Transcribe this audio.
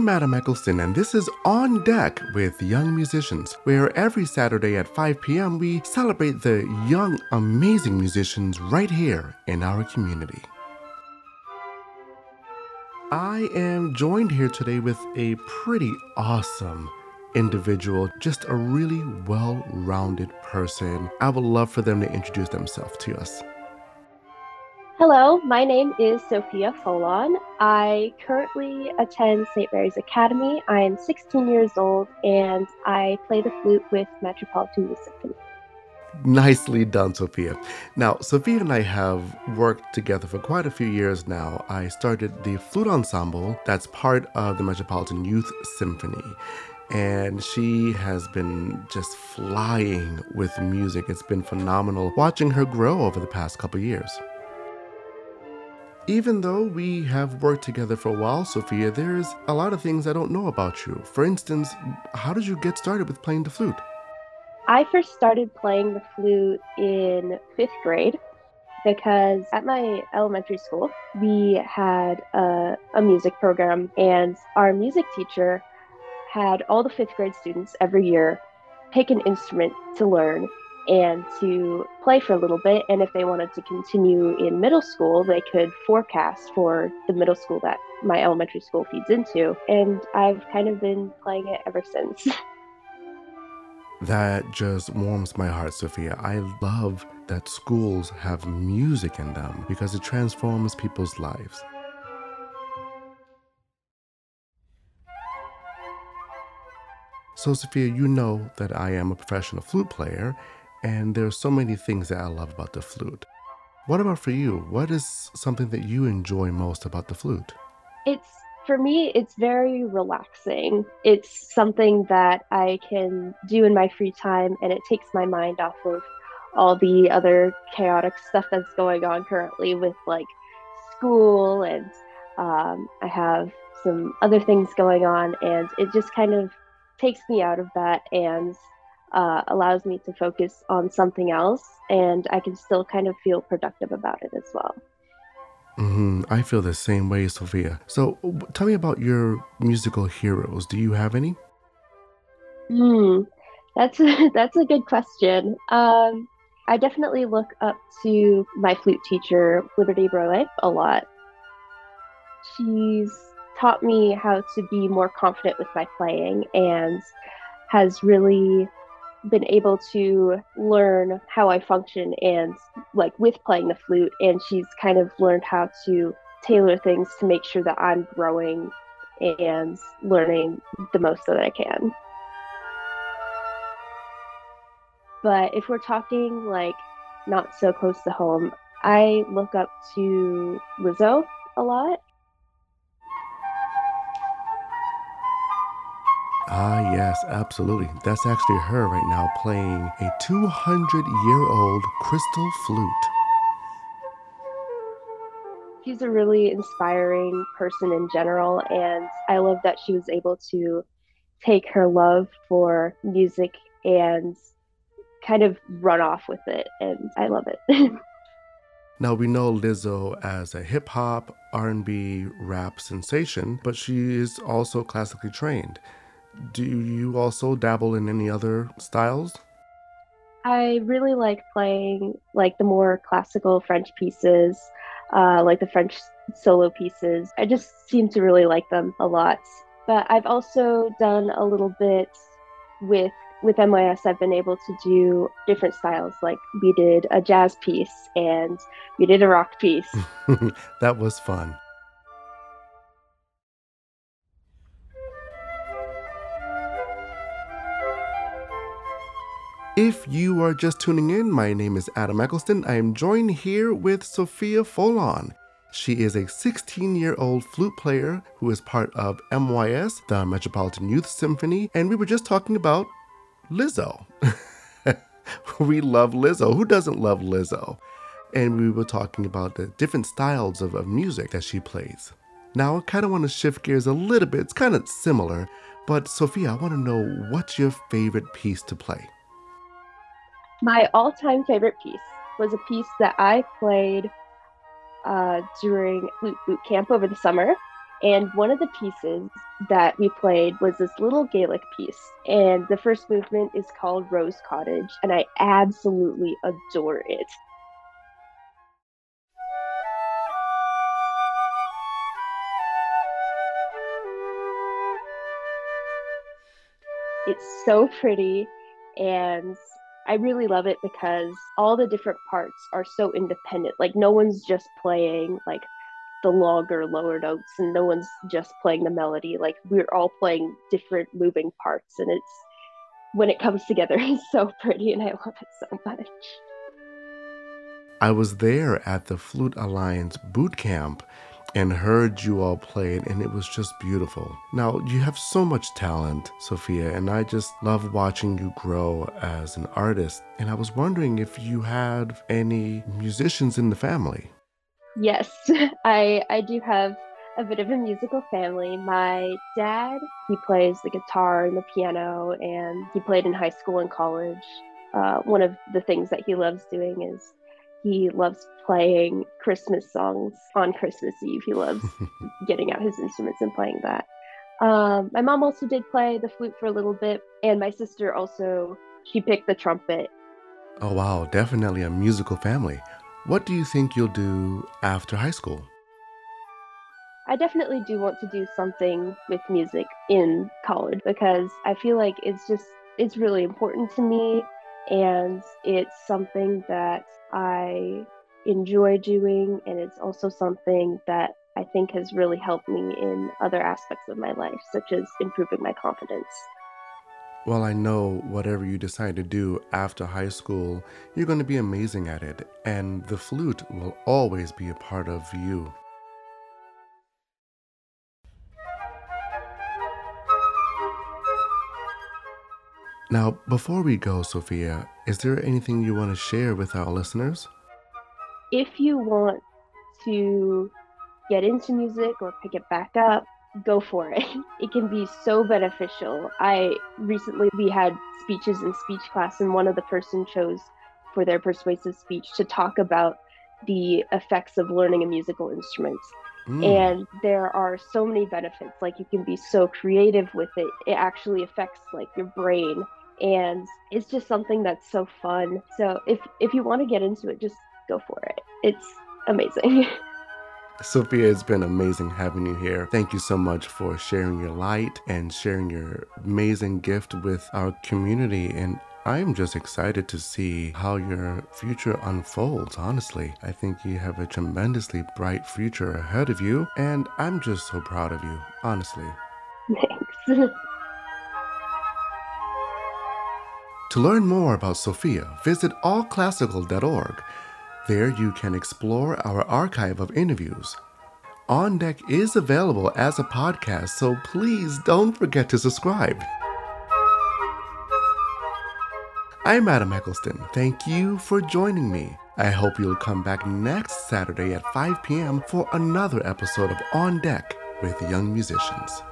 I'm Adam Eccleston, and this is On Deck with Young Musicians, where every Saturday at 5 p.m. we celebrate the young, amazing musicians right here in our community. I am joined here today with a pretty awesome individual, just a really well rounded person. I would love for them to introduce themselves to us. Hello, my name is Sophia Folawn. I currently attend St. Mary's Academy. I am 16 years old and I play the flute with Metropolitan Youth Symphony. Nicely done, Sophia. Now, Sophia and I have worked together for quite a few years now. I started the flute ensemble that's part of the Metropolitan Youth Symphony. And she has been just flying with music. It's been phenomenal watching her grow over the past couple years. Even though we have worked together for a while, Sophia, there's a lot of things I don't know about you. For instance, how did you get started with playing the flute? I first started playing the flute in fifth grade because at my elementary school, we had a, a, music program, and our music teacher had all the fifth grade students every year pick an instrument to learn and to play for a little bit. And if they wanted to continue in middle school, they could forecast for the middle school that my elementary school feeds into. And I've kind of been playing it ever since. That just warms my heart, Sophia. I love that schools have music in them because it transforms people's lives. So, Sophia, you know that I am a professional flute player, and there are so many things that I love about the flute. What about for you? What is something that you enjoy most about the flute? It's for me, it's very relaxing. It's something that I can do in my free time, and it takes my mind off of all the other chaotic stuff that's going on currently with like school, and um, I have some other things going on, and it just kind of takes me out of that and uh, allows me to focus on something else, and I can still kind of feel productive about it as well. Mm-hmm. I feel the same way, Sophia. So, tell me about your musical heroes. Do you have any? Hmm, that's a, that's a good question. Um, I definitely look up to my flute teacher, Liberty Broillet, a lot. She's taught me how to be more confident with my playing and has really been able to learn how I function and like with playing the flute and she's kind of learned how to tailor things to make sure that I'm growing and learning the most that I can. But if we're talking like not so close to home, I look up to Lizzo a lot Ah, yes, absolutely. That's actually her right now playing a 200 year old crystal flute. She's a really inspiring person in general, and I love that she was able to take her love for music and kind of run off with it, and I love it. Now we know Lizzo as a hip hop, R&B, rap sensation, but she is also classically trained do you also dabble in any other styles? I really like playing like the more classical French pieces, uh, like the French solo pieces. I just seem to really like them a lot. But I've also done a little bit with with MYS. I've been able to do different styles. Like we did a jazz piece and we did a rock piece. that was fun. If you are just tuning in, my name is Adam Eccleston. I am joined here with Sophia Folawn. She is a 16 year old flute player who is part of MYS, the Metropolitan Youth Symphony, and we were just talking about Lizzo. we love Lizzo. Who doesn't love Lizzo? And we were talking about the different styles of, of music that she plays. Now, I kind of want to shift gears a little bit. It's kind of similar, but Sophia, I want to know what's your favorite piece to play? My all time favorite piece was a piece that I played uh, during flute boot camp over the summer. And one of the pieces that we played was this little Gaelic piece. And the first movement is called Rose Cottage, and I absolutely adore it. It's so pretty and I really love it because all the different parts are so independent. Like no one's just playing like the longer lower notes and no one's just playing the melody. Like we're all playing different moving parts and it's when it comes together it's so pretty and I love it so much. I was there at the Flute Alliance boot camp and heard you all play it, and it was just beautiful. Now, you have so much talent, Sophia, and I just love watching you grow as an artist. And I was wondering if you had any musicians in the family. Yes, I I do have a bit of a musical family. My dad, he plays the guitar and the piano, and he played in high school and college. Uh, one of the things that he loves doing is he loves playing Christmas songs on Christmas Eve. He loves getting out his instruments and playing that. Um, my mom also did play the flute for a little bit, and my sister also she picked the trumpet. Oh wow, definitely a musical family. What do you think you'll do after high school? I definitely do want to do something with music in college because I feel like it's just it's really important to me and it's something that I enjoy doing, and it's also something that I think has really helped me in other aspects of my life, such as improving my confidence. Well, I know whatever you decide to do after high school, you're going to be amazing at it, and the flute will always be a part of you. Now, before we go, Sophia, is there anything you want to share with our listeners? If you want to get into music or pick it back up, go for it. It can be so beneficial. I recently we had speeches in speech class and one of the person chose for their persuasive speech to talk about the effects of learning a musical instrument. Mm. And there are so many benefits. Like you can be so creative with it. It actually affects like your brain and it's just something that's so fun. So if if you want to get into it, just go for it. It's amazing. Sophia, it's been amazing having you here. Thank you so much for sharing your light and sharing your amazing gift with our community. And I'm just excited to see how your future unfolds, honestly. I think you have a tremendously bright future ahead of you, and I'm just so proud of you, honestly. Thanks. To learn more about Sophia, visit allclassical.org. There you can explore our archive of interviews. On Deck is available as a podcast, so please don't forget to subscribe. I'm Adam Eccleston. Thank you for joining me. I hope you'll come back next Saturday at 5 p.m. for another episode of On Deck with Young Musicians.